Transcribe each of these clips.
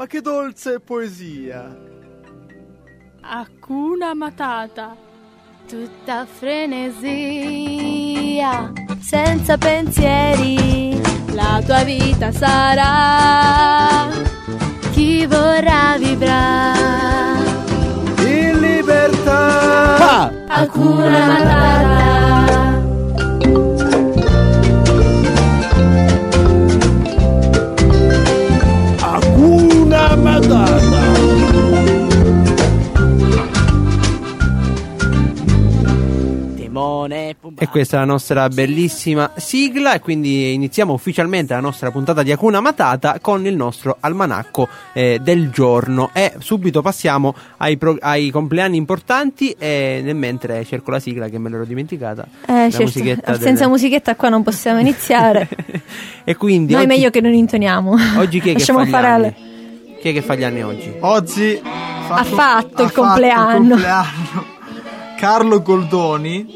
Ma che dolce poesia! Hakuna Matata. Tutta frenesia, senza pensieri, la tua vita sarà. Chi vorrà vivrà. In libertà! Pa! Hakuna Matata. E questa è la nostra bellissima sigla e quindi iniziamo ufficialmente la nostra puntata di Hakuna Matata con il nostro almanacco eh, del giorno e subito passiamo ai, pro- ai compleanni importanti e nel mentre cerco la sigla che me l'ero dimenticata. Eh, la certo. musichetta del- Senza musichetta qua non possiamo iniziare. e quindi Noi oggi, meglio che non intoniamo. oggi chi è che Lasciamo fa gli fare anni? alle- Chi è che fa gli anni oggi? Oggi Ha fatto il compleanno. compleanno Carlo Goldoni,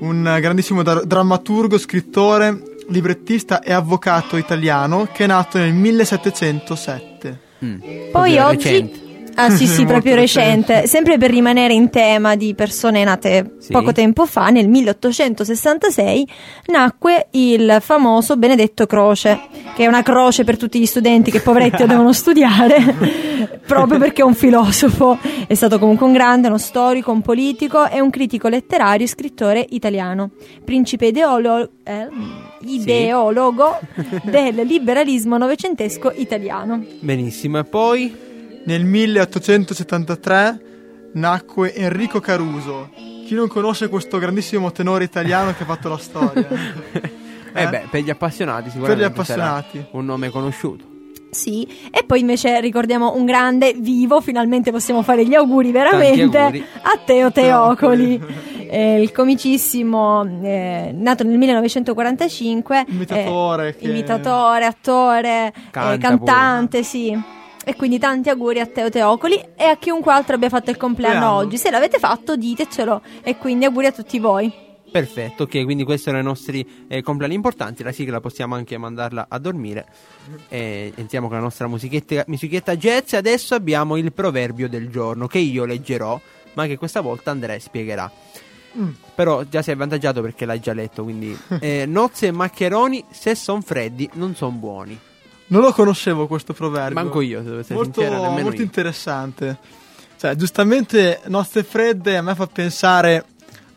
un grandissimo dar- drammaturgo, scrittore, librettista e avvocato italiano che è nato nel 1707. Mm, Poi oggi... recente. Ah sì sì, proprio recente. Sempre per rimanere in tema di persone nate Sì. poco tempo fa, nel 1866 nacque il famoso Benedetto Croce, che è una croce per tutti gli studenti che poveretti devono studiare, proprio perché è un filosofo. È stato comunque un grande, uno storico, un politico e un critico letterario e scrittore italiano. Principe ideolo- eh, ideologo del liberalismo novecentesco italiano. Benissimo, e poi Nel 1873 nacque Enrico Caruso. Chi non conosce questo grandissimo tenore italiano che ha fatto la storia? eh Eh? beh, per gli appassionati sicuramente Per gli appassionati. sarà un nome conosciuto. Sì, e poi invece ricordiamo un grande vivo, finalmente possiamo fare gli auguri veramente auguri. a Teo Teocoli, eh, il comicissimo, eh, nato nel 1945, Imitatore eh, che- imitatore, attore, eh, Canta cantante, sì. E quindi tanti auguri a Teo Teocoli e a chiunque altro abbia fatto il compleanno Compleanno. oggi. Se l'avete fatto, ditecelo. E quindi auguri a tutti voi. Perfetto, ok, quindi questi sono i nostri eh, compleanni importanti. La sigla possiamo anche mandarla a dormire. E iniziamo con la nostra musichetta, musichetta jazz. E adesso abbiamo il proverbio del giorno che io leggerò, ma che questa volta Andrea spiegherà. Mm. Però già sei avvantaggiato perché l'hai già letto. Quindi, eh, nozze e maccheroni, se son freddi, non son buoni. Non lo conoscevo questo proverbio. Manco io, se devo essere Molto, sincero, molto io. interessante. Cioè, giustamente, nozze fredde a me fa pensare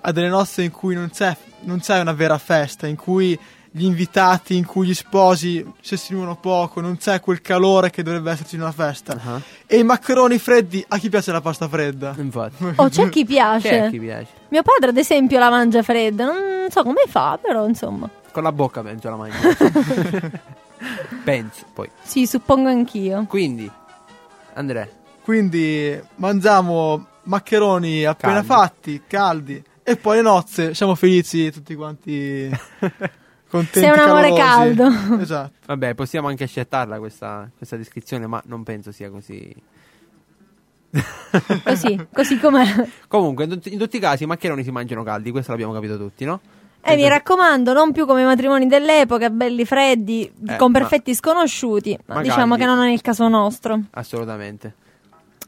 a delle nozze in cui non c'è, non c'è una vera festa, in cui gli invitati, in cui gli sposi si esprimono poco, non c'è quel calore che dovrebbe esserci in una festa. Ah, E i maccheroni freddi, a chi piace la pasta fredda? Infatti. Oh, c'è chi piace. C'è chi piace. Mio padre, ad esempio, la mangia fredda. Non so come fa, però insomma. Con la bocca penso la mangia. penso, poi. Sì, suppongo anch'io. Quindi, Andrea. Quindi mangiamo maccheroni appena Caldi. fatti, caldi, e poi le nozze, siamo felici tutti quanti contenti. Sei un amore calorosi. caldo. Esatto. Vabbè, possiamo anche accettarla questa, questa descrizione, ma non penso sia così. Così, così com'è. Comunque, in, tutti- in tutti i casi, i maccheroni si mangiano caldi, questo l'abbiamo capito tutti, no? E mi raccomando, non più come i matrimoni dell'epoca, belli freddi, Eh, con ma- perfetti sconosciuti. Ma ma diciamo che non è il caso nostro. Assolutamente.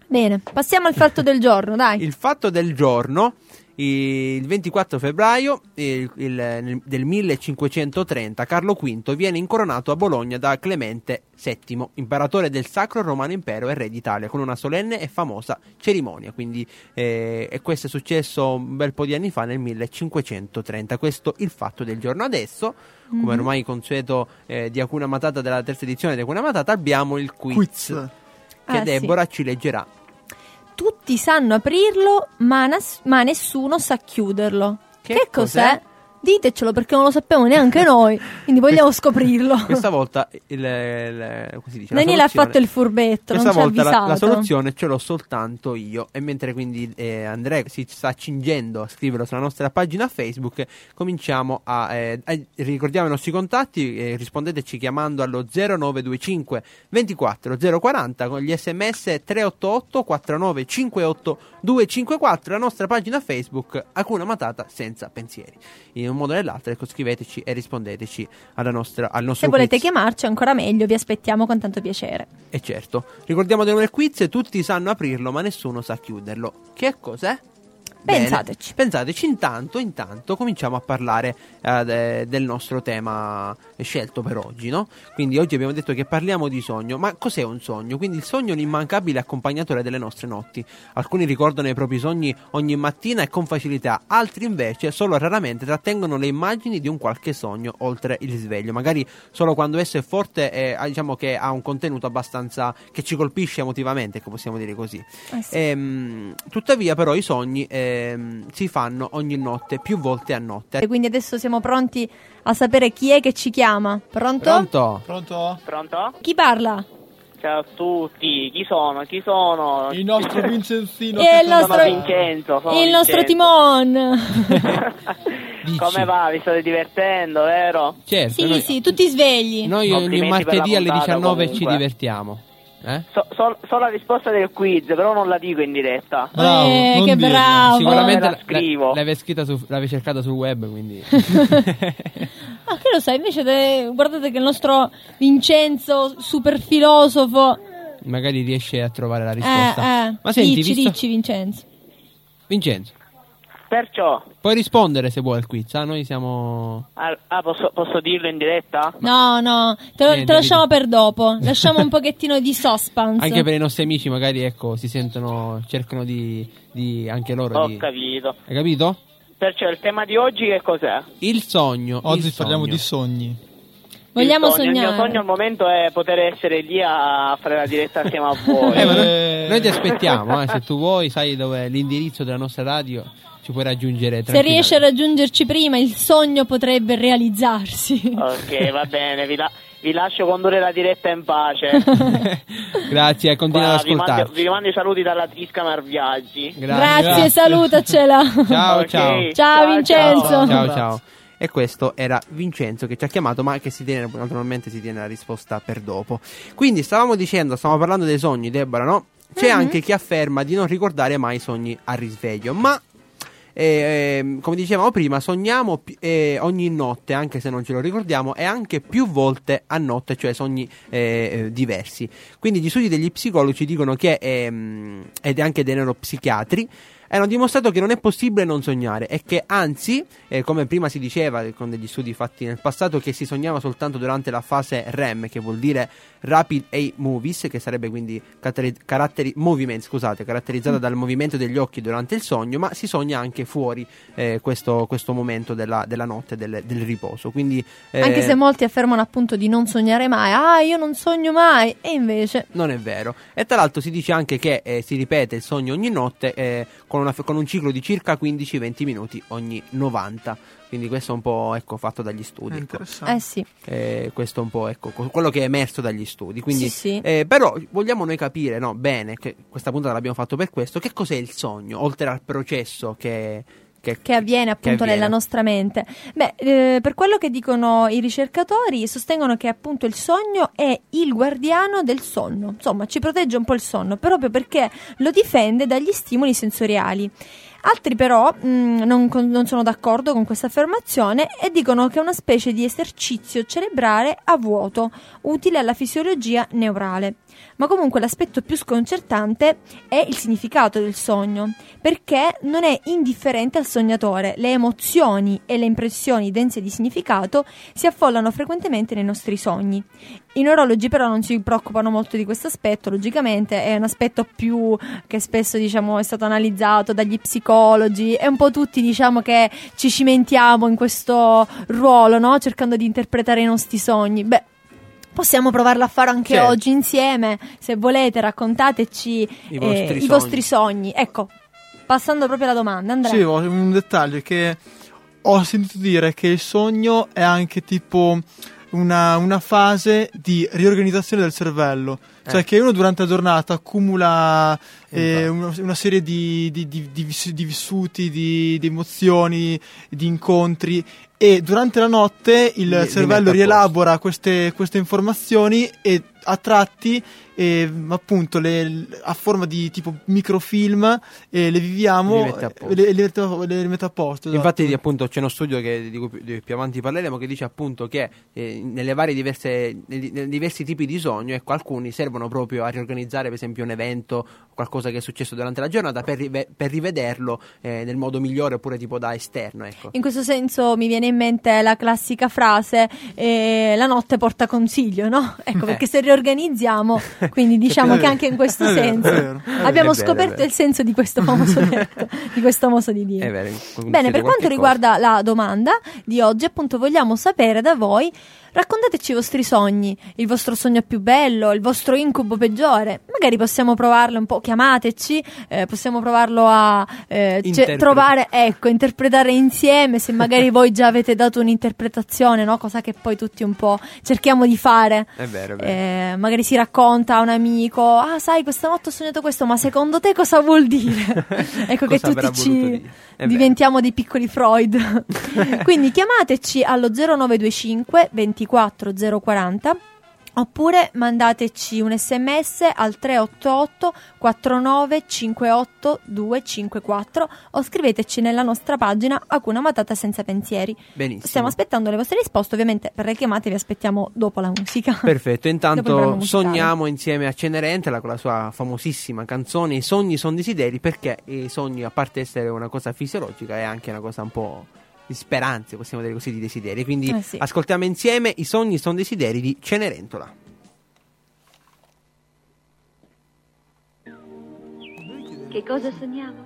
Bene, passiamo al fatto del giorno, dai. Il fatto del giorno, il 24 febbraio il- il- del 1530, Carlo V viene incoronato a Bologna da Clemente VII, imperatore del Sacro Romano Impero e re d'Italia, con una solenne e famosa cerimonia. Quindi, eh, e questo è successo un bel po' di anni fa, nel 1530. Questo il fatto del giorno. Adesso, come ormai consueto eh, di Hakuna Matata della terza edizione di Hakuna Matata, abbiamo il quiz, Quiz. che Ah, sì. Deborah ci leggerà. Tutti sanno aprirlo, ma, nas- ma nessuno sa chiuderlo. Che Che, cos'è? cos'è? Ditecelo perché non lo sappiamo neanche noi, quindi vogliamo scoprirlo. Questa volta il, il- come si dice, Daniele ha fatto il furbetto, Questa non ci ha volta la, la soluzione ce l'ho soltanto io. E mentre quindi eh, Andrea si sta accingendo a scriverlo sulla nostra pagina Facebook, cominciamo a. eh, ricordiamo i nostri contatti. eh, rispondeteci chiamando allo 0925 24 040 con gli sms 388 49 58 254. La nostra pagina Facebook Hakuna Matata senza pensieri. In un modo o nell'altro, ecco, scriveteci e rispondeteci alla nostra, al Se nostro volete quiz. chiamarci ancora meglio, vi aspettiamo con tanto piacere. E certo, ricordiamo di nuovo il quiz, tutti sanno aprirlo, ma nessuno sa chiuderlo. Che cos'è? Bene. Pensateci. Pensateci, intanto, intanto cominciamo a parlare eh, de- del nostro tema scelto per oggi, no? Quindi oggi abbiamo detto che parliamo di sogno, ma cos'è un sogno? Quindi il sogno è un immancabile accompagnatore delle nostre notti. Alcuni ricordano i propri sogni ogni mattina e con facilità, altri invece solo raramente trattengono le immagini di un qualche sogno oltre il sveglio, magari solo quando esso è forte e ah, diciamo che ha un contenuto abbastanza che ci colpisce emotivamente, ecco, possiamo dire così. Eh sì. Ehm, tuttavia, però, i sogni ehm, si fanno ogni notte, più volte a notte. E quindi adesso siamo pronti a sapere chi è che ci chiama. Pronto? Pronto? Pronto? Pronto? Chi parla? Ciao a tutti, chi sono? Chi sono? Il nostro Vincenzino. E il nostro- Sono Vincenzo. sono Il nostro. Timon. Come va? Vi state divertendo, vero? Certo, sì, noi, sì, tutti svegli. noi ogni martedì alle puntata, 19 ci comunque. divertiamo. Eh? So, so- so la risposta del quiz, però non la dico in diretta. Bravo, eh, che dirlo. bravo. Sicuramente la la- scrivo. l'avevi, scritta su, l'avevi cercata sul web, quindi... Ah, che lo sai, invece de- guardate che il nostro Vincenzo, super filosofo. Magari riesce a trovare la risposta. Eh, eh. Ma senti, dici, visto- dici, Vincenzo. Vincenzo, Perciò, puoi rispondere se vuoi al quiz, ah, noi siamo... ah, ah, posso, posso dirlo in diretta? No, no, te, lo- Niente, te lasciamo vedi. per dopo. Lasciamo un pochettino di suspense. Anche per i nostri amici magari, ecco, si sentono, cercano di, di anche loro Ho di... capito. Hai capito? Perciò il tema di oggi che cos'è? Il sogno. Oggi il parliamo sogno. di sogni. Vogliamo il sogno. Il mio sognare. sogno al momento è poter essere lì a fare la diretta assieme a voi. Eh, noi, Eh. noi ti aspettiamo, eh, se tu vuoi, sai dove è l'indirizzo della nostra radio, ci puoi raggiungere Se riesci a raggiungerci prima, il sogno potrebbe realizzarsi. ok, va bene, vi, la- vi lascio condurre la diretta in pace. Grazie, e continua ad Qua vi, vi mando i saluti dalla Triscamar Viaggi. Grazie, Grazie. salutacela. Ciao, Ok, ciao. Ciao, Vincenzo. ciao. Ciao, ciao. E questo era Vincenzo che ci ha chiamato, ma che si tiene, naturalmente si tiene la risposta per dopo. Quindi stavamo dicendo, stavamo parlando dei sogni, Deborah, no? C'è Mhm. anche chi afferma di non ricordare mai i sogni a risveglio, ma eh, ehm, come dicevamo prima, sogniamo ogni notte, anche se non ce lo ricordiamo, e anche più volte a notte, cioè sogni eh, eh, diversi. Quindi gli studi degli psicologi dicono che, ehm, ed anche dei neuropsichiatri, hanno dimostrato che non è possibile non sognare e che anzi, eh, come prima si diceva eh, con degli studi fatti nel passato, che si sognava soltanto durante la fase REM, che vuol dire Rapid Eye Movies, che sarebbe quindi catteri- caratteri- movement, scusate, caratterizzata dal movimento degli occhi durante il sogno, ma si sogna anche fuori eh, questo, questo momento della, della notte, del, del riposo. Quindi, eh, Anche se molti affermano appunto di non sognare mai. Ah, io non sogno mai. E invece. Non è vero. E tra l'altro si dice anche che eh, si ripete il sogno ogni notte eh, con, una- con un ciclo di circa 15-20 minuti ogni 90. Quindi questo è un po' ecco, fatto dagli studi. ecco. interessante. Eh sì. Eh, questo è un po' ecco, co- quello che è emerso dagli studi. Quindi, Sì, sì. eh, però vogliamo noi capire no, bene, che questa puntata l'abbiamo fatto per questo, che cos'è il sogno, oltre al processo che, che, che avviene appunto avviene. nella nostra mente. Beh, eh, per quello che dicono i ricercatori, sostengono che appunto il sogno è il guardiano del sonno, insomma ci protegge un po' il sonno, proprio perché lo difende dagli stimoli sensoriali. Altri però mh, non, con- non sono d'accordo con questa affermazione e dicono che è una specie di esercizio cerebrale a vuoto, utile alla fisiologia neurale. Ma comunque l'aspetto più sconcertante è il significato del sogno, perché non è indifferente al sognatore. Le emozioni e le impressioni dense di significato si affollano frequentemente nei nostri sogni. I neurologi però non si preoccupano molto di questo aspetto, logicamente è un aspetto più che spesso diciamo è stato analizzato dagli psicologi e un po' tutti diciamo che ci cimentiamo in questo ruolo, no? cercando di interpretare i nostri sogni. Beh, Possiamo provarlo a fare anche Certo. oggi insieme. Se volete, raccontateci I eh, vostri i sogni. vostri sogni. Ecco, passando proprio alla domanda, Andrea. Sì, un dettaglio che ho sentito dire che il sogno è anche tipo una, una fase di riorganizzazione del cervello. Cioè Eh. che uno durante la giornata accumula eh, una, una serie di, di- di- di viss- di vissuti, di, emozioni, di incontri e durante la notte il Li- li cervello posto. rielabora queste, queste informazioni e a tratti e appunto le, a forma di tipo microfilm e le viviamo Li mette a posto. e le, le le metto a posto. esatto. Infatti, appunto, c'è uno studio che, di cui di- più avanti parleremo che dice appunto che eh, nelle varie diverse, nei, nei diversi tipi di sogno, ecco, alcuni servono proprio a riorganizzare, per esempio, un evento, qualcosa che è successo durante la giornata per, rive- per rivederlo eh, nel modo migliore oppure tipo da esterno, ecco. In questo senso mi viene in mente la classica frase eh, la notte porta consiglio, no? Ecco, perché se riorganizziamo, quindi diciamo che anche in questo senso è vero, è vero. abbiamo vero, scoperto il senso di questo famoso detto, di questo famoso di Dio. È vero, Bene, per quanto cosa. riguarda la domanda di oggi, appunto, vogliamo sapere da voi. Raccontateci i vostri sogni, il vostro sogno più bello, il vostro incubo peggiore. Magari possiamo provarlo un po', chiamateci, eh, possiamo provarlo a eh, ce- Interpreta- trovare, ecco, interpretare insieme. Se magari voi già avete dato un'interpretazione, no? cosa che poi tutti un po' cerchiamo di fare. È vero, è vero. Eh, magari si racconta a un amico, ah sai questa notte ho sognato questo, ma secondo te cosa vuol dire? ecco che Cosa avrà tutti ci diventiamo dei piccoli Freud. Quindi chiamateci allo 0925 24 040 oppure mandateci un sms al 388 49 58 254 o scriveteci nella nostra pagina Acuna Matata Senza Pensieri. Benissimo. Stiamo aspettando le vostre risposte, ovviamente per le chiamate vi aspettiamo dopo la musica. Perfetto, intanto sogniamo insieme a Cenerentola con la sua famosissima canzone I sogni sono desideri perché i sogni a parte essere una cosa fisiologica è anche una cosa un po' di speranze, possiamo dire così, di desideri. Quindi Eh sì. ascoltiamo insieme I sogni sono desideri di Cenerentola. Che cosa sogniamo?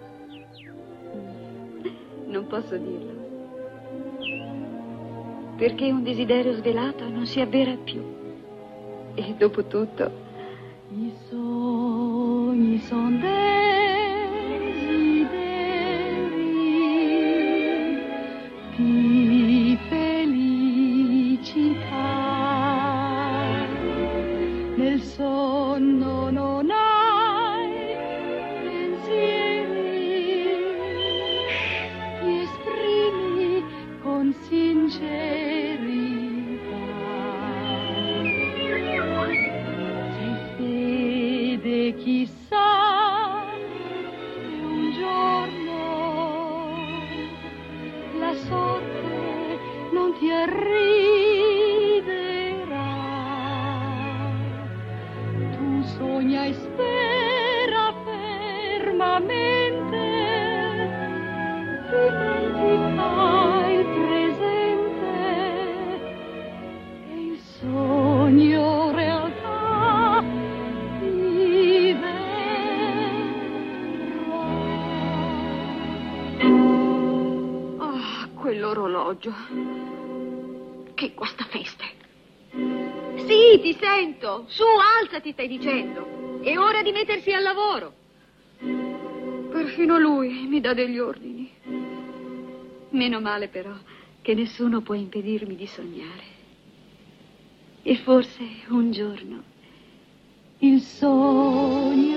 Non posso dirlo. Perché un desiderio svelato non si avvera più. E dopo tutto, I sogni son desideri di felicità. Nel sonno non hai non Su, alzati, stai dicendo. È ora di mettersi al lavoro. Perfino lui mi dà degli ordini. Meno male però che nessuno può impedirmi di sognare. E forse un giorno il sogno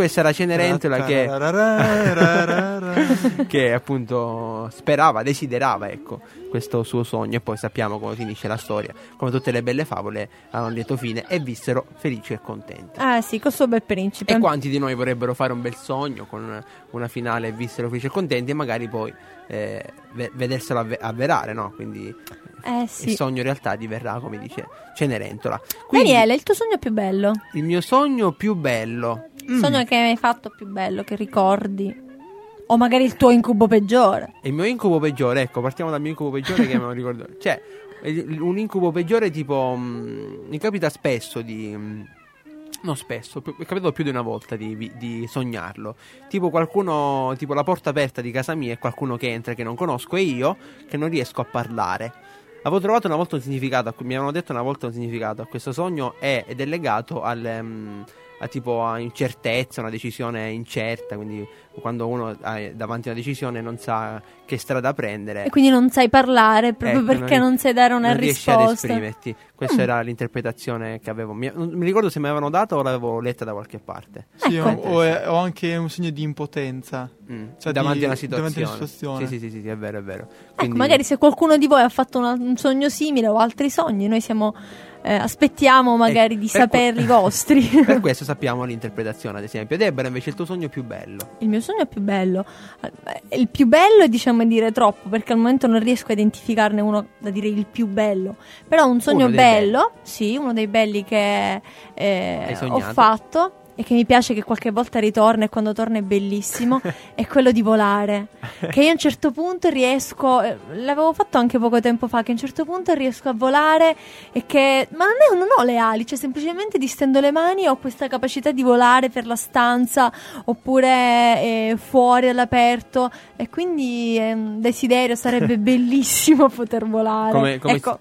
questa era Cenerentola che, che appunto sperava, desiderava, ecco, questo suo sogno. E poi sappiamo come finisce la storia. Come tutte le belle favole, hanno un lieto fine e vissero felici e contenti. Ah sì, questo bel principe. E quanti di noi vorrebbero fare un bel sogno con una finale e vissero felici e contenti e magari poi eh, ve- vederselo avve- avverare, no? Quindi Eh il sì. sogno in realtà diverrà, come dice Cenerentola. Quindi Daniele, il tuo sogno più bello? il mio sogno più bello. Il sogno che hai fatto più bello, che ricordi? O magari il tuo incubo peggiore? Il mio incubo peggiore, ecco, partiamo dal mio incubo peggiore che lo ricordo. Cioè, un incubo peggiore tipo... mm, mi capita spesso di... mm, non spesso, è capitato più di una volta di, di sognarlo. Tipo qualcuno, tipo la porta aperta di casa mia e qualcuno che entra che non conosco e io che non riesco a parlare. Avevo trovato una volta un significato, mi avevano detto una volta un significato a questo sogno è, ed è legato al, mm, a tipo a incertezza, una decisione incerta, quindi quando uno è davanti a una decisione non sa che strada prendere. E quindi non sai parlare proprio Ecco, perché non, sai dare una non riesci ad risposta. esprimerti. Questa Mm. era l'interpretazione che avevo. Mi, non mi ricordo se me l'avevano data o l'avevo letta da qualche parte. Sì, Ecco. o, è- o anche un segno di impotenza. Mm, Cioè, davanti di- a una davanti situazione. a una situazione. Sì, sì, sì, sì, è vero, è vero. Ecco, Quindi- magari se qualcuno di voi ha fatto una- un sogno simile o altri sogni, noi siamo. Eh, aspettiamo magari di per que- saperli i vostri. Per questo sappiamo l'interpretazione, ad esempio. Deborah, invece, il tuo sogno più bello. Il mio sogno più bello. Eh, Il più bello è diciamo dire troppo, perché al momento non riesco a identificarne uno da dire il più bello. Però un sogno bello, sì, uno dei belli che eh, ho fatto e che mi piace che qualche volta ritorna e quando torna è bellissimo, è quello di volare. Che io a un certo punto riesco, eh, l'avevo fatto anche poco tempo fa, che a un certo punto riesco a volare e che, ma non, è- non ho le ali, cioè semplicemente distendo le mani ho questa capacità di volare per la stanza oppure eh, fuori all'aperto e quindi è un desiderio, sarebbe bellissimo poter volare. Come- come ecco,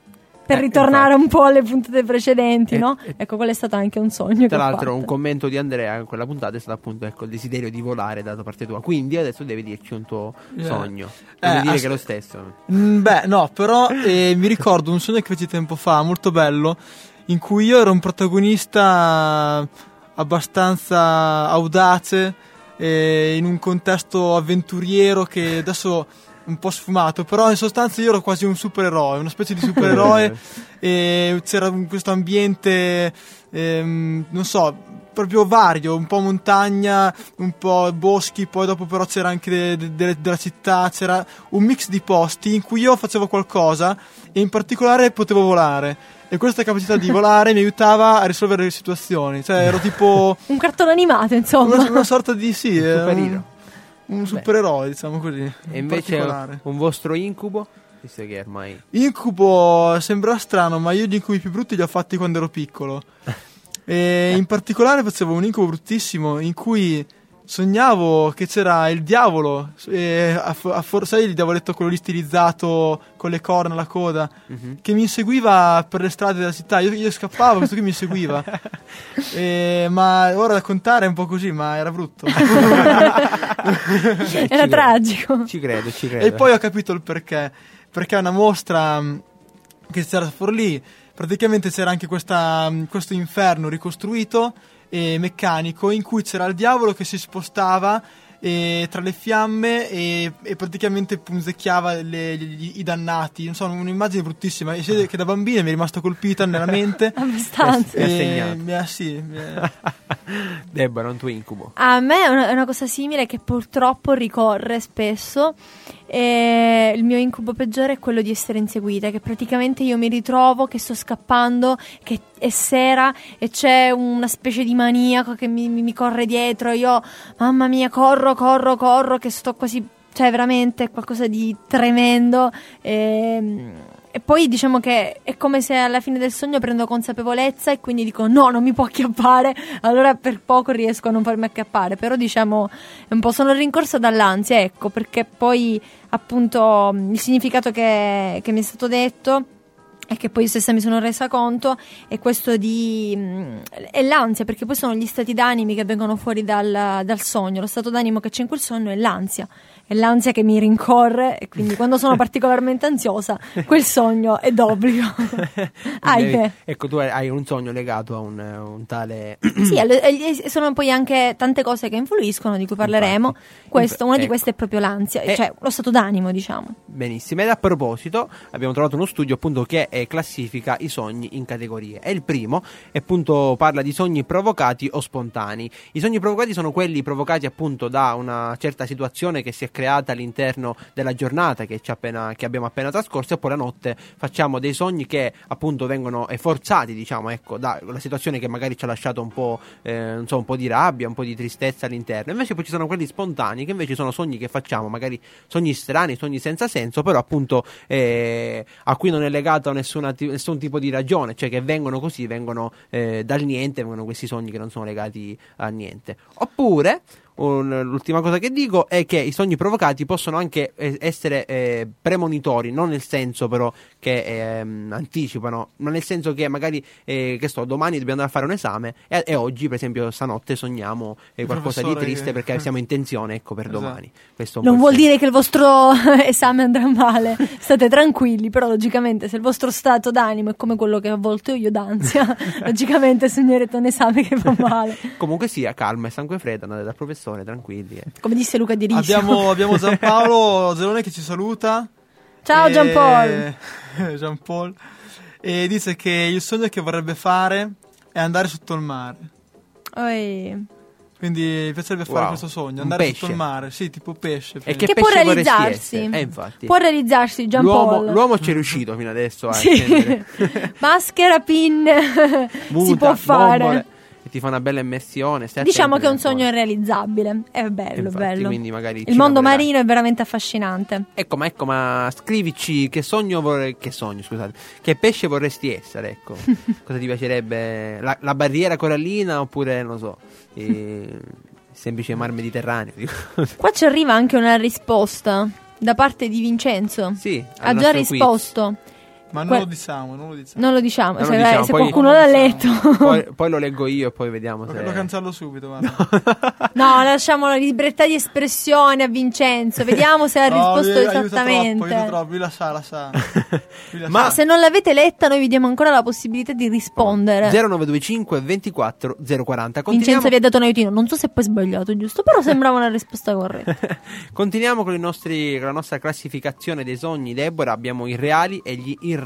per eh, ritornare un po' alle puntate precedenti, Eh, no? eh. Ecco, quello è stato anche un sogno Tra l'altro, un commento di Andrea in quella puntata è stato appunto ecco, il desiderio di volare da parte tua. Quindi adesso devi dirci un tuo Eh. sogno. Eh, Devi dire ass- che è lo stesso. Mm, beh, no, però eh, mi ricordo un sogno che feci tempo fa, molto bello, in cui io ero un protagonista abbastanza audace, eh, in un contesto avventuriero che adesso un po' sfumato, però in sostanza io ero quasi un supereroe, una specie di supereroe, e c'era un- questo ambiente, ehm, non so, proprio vario, un po' montagna, un po' boschi, poi dopo però c'era anche de- de- de- della città, c'era un mix di posti in cui io facevo qualcosa e in particolare potevo volare. E questa capacità di volare mi aiutava a risolvere le situazioni, cioè ero tipo Un cartone animato, insomma. una, una sorta di sì, eh, superhero. Un, supereroe, diciamo così. E in invece un vostro incubo? Visto che ormai. Incubo sembra strano, ma io gli incubi più brutti li ho fatti quando ero piccolo. E in particolare facevo un incubo bruttissimo in cui sognavo che c'era il diavolo, e a, a for- sai il diavoletto quello lì stilizzato con le corna alla coda, Mhm. che mi inseguiva per le strade della città. Io, io scappavo, questo qui mi inseguiva. E- ma ora raccontare è un po' così, ma era brutto. Era Ci credo. tragico. Ci credo, ci credo. E poi ho capito il perché. Perché è una mostra mh, che c'era a Forlì. Praticamente c'era anche questa, mh, questo inferno ricostruito e meccanico in cui c'era il diavolo che si spostava e tra le fiamme e, e praticamente punzecchiava le- gli- i dannati. Non so, un'immagine bruttissima. E si- che da bambina mi è rimasta colpita nella mente. Abbastanza. E mi ha- sì, mi ha- Deborah, un tuo incubo. A me è una, è una cosa simile che purtroppo ricorre spesso. E il mio incubo peggiore è quello di essere inseguita, che praticamente io mi ritrovo che sto scappando, che è sera e c'è una specie di maniaco che mi, mi- corre dietro. Io, mamma mia, corro, corro, corro, che sto quasi. Cioè, veramente è qualcosa di tremendo. E, e poi diciamo che è come se alla fine del sogno prendo consapevolezza e quindi dico no, non mi può acchiappare. Allora per poco riesco a non farmi acchiappare. Però diciamo un po' sono rincorsa dall'ansia, ecco, perché poi appunto il significato che, che mi è stato detto e che poi io stessa mi sono resa conto è questo di è l'ansia perché poi sono gli stati d'animi che vengono fuori dal, dal sogno lo stato d'animo che c'è in quel sogno è l'ansia è l'ansia che mi rincorre e quindi quando sono particolarmente ansiosa quel sogno è d'obbligo ahimè ecco, tu hai- hai un sogno legato a un, un tale. sì, alle- e sono poi anche tante cose che influiscono, di cui parleremo. Questo, una di Ecco. queste è proprio l'ansia, E- cioè lo stato d'animo, diciamo. Benissimo, ed a proposito abbiamo trovato uno studio appunto che eh, classifica i sogni in categorie e il primo è, appunto parla di sogni provocati o spontanei. I sogni provocati sono quelli provocati appunto da una certa situazione che si è creata all'interno della giornata che, appena, che abbiamo appena trascorso e poi la notte facciamo dei sogni che appunto vengono forzati diciamo ecco dalla situazione che magari ci ha lasciato un po', eh, so, un po' di rabbia, un po' di tristezza all'interno. Invece poi ci sono quelli spontanei che invece sono sogni che facciamo, magari sogni strani, sogni senza senso, però appunto eh, a cui non è legato nessuna nessun tipo di ragione, cioè che vengono così, vengono eh, dal niente, vengono questi sogni che non sono legati a niente. Oppure un- l'ultima cosa che dico è che i sogni provocati possono anche eh, essere eh, premonitori, non nel senso però che ehm, anticipano, ma nel senso che magari, eh, che sto, domani dobbiamo andare a fare un esame e, e oggi, per esempio, stanotte sogniamo eh, qualcosa di triste che- perché siamo in tensione, ecco, per Esatto. domani. Questo Non vuol senso. dire che il vostro esame andrà male, state tranquilli, però logicamente se il vostro stato d'animo è come quello che a volte ho io d'ansia, logicamente sognerete un esame che va male. Comunque sia, calma e sangue freddo, andate dal professore, tranquilli. eh. Come disse Luca Di Risio. Abbiamo, abbiamo Giampaolo Zelone che ci saluta. Ciao E- Giampaolo. Paul. E dice che il sogno che vorrebbe fare è andare sotto il mare. Oi. Quindi mi piacerebbe fare Wow, questo sogno, andare pesce. sotto il mare, sì, tipo pesce. E che, Che può realizzarsi. Eh, infatti. Può realizzarsi Gian L'uomo, Paul. l'uomo ci è riuscito fino adesso a Sì. Maschera, pin, si può fare. bombole, e ti fa una bella immersione. Diciamo che è un sogno irrealizzabile. È bello, Infatti, bello. Il mondo marino è veramente affascinante. Ecco, ma ecco, ma scrivici che sogno vorrei. Che sogno, scusate. Che pesce vorresti essere, ecco. Cosa ti piacerebbe? La, la barriera corallina oppure, non so, eh, il semplice mar Mediterraneo? dico. Qua ci arriva anche una risposta da parte di Vincenzo. sì, ha già nostro quiz. Ma non Que- lo diciamo, non lo diciamo. Non lo diciamo, Non se, lo diciamo, se poi- qualcuno l'ha letto. Poi, poi lo leggo io e poi vediamo Lo, se. lo cancello subito, guarda. No, lasciamo la libertà di espressione a Vincenzo. Vediamo se ha No, risposto lui aiuta esattamente. Troppo, troppo, lui la sa, la sa. Lui la Ma- sa. Se non l'avete letta, noi vi diamo ancora la possibilità di rispondere. 0925 24 040. Continuiamo, Vincenzo vi ha dato un aiutino. Non so se poi è sbagliato, giusto? Però sembrava una risposta corretta. Continuiamo con, i nostri, con la nostra classificazione dei sogni, Deborah. Abbiamo i reali e gli irreali.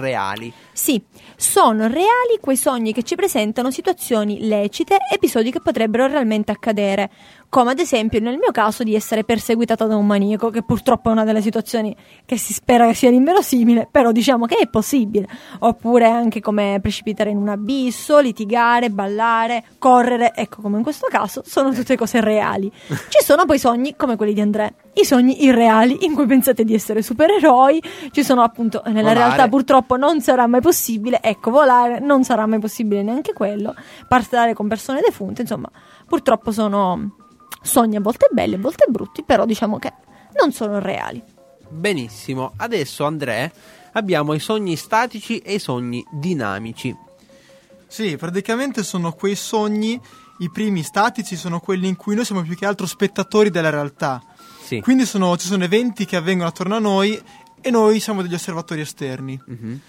Sì, sono reali quei sogni che ci presentano situazioni lecite, episodi che potrebbero realmente accadere, come ad esempio nel mio caso di essere perseguitata da un maniaco, che purtroppo è una delle situazioni che si spera che sia inverosimile, però diciamo che è possibile, oppure anche come precipitare in un abisso, litigare, ballare, correre, ecco come in questo caso sono tutte cose reali. Ci sono poi sogni come quelli di Andrea, i sogni irreali in cui pensate di essere supereroi, ci sono appunto nella Volare. realtà purtroppo non sarà mai possibile, ecco volare non sarà mai possibile neanche quello, parlare con persone defunte, insomma purtroppo sono sogni a volte belli, a volte brutti, però diciamo che non sono reali. Benissimo, adesso Andrea abbiamo i sogni statici e i sogni dinamici. Sì, praticamente sono quei sogni, i primi statici sono quelli in cui noi siamo più che altro spettatori della realtà. Sì. Quindi sono- ci sono eventi che avvengono attorno a noi e noi siamo degli osservatori esterni. Mhm.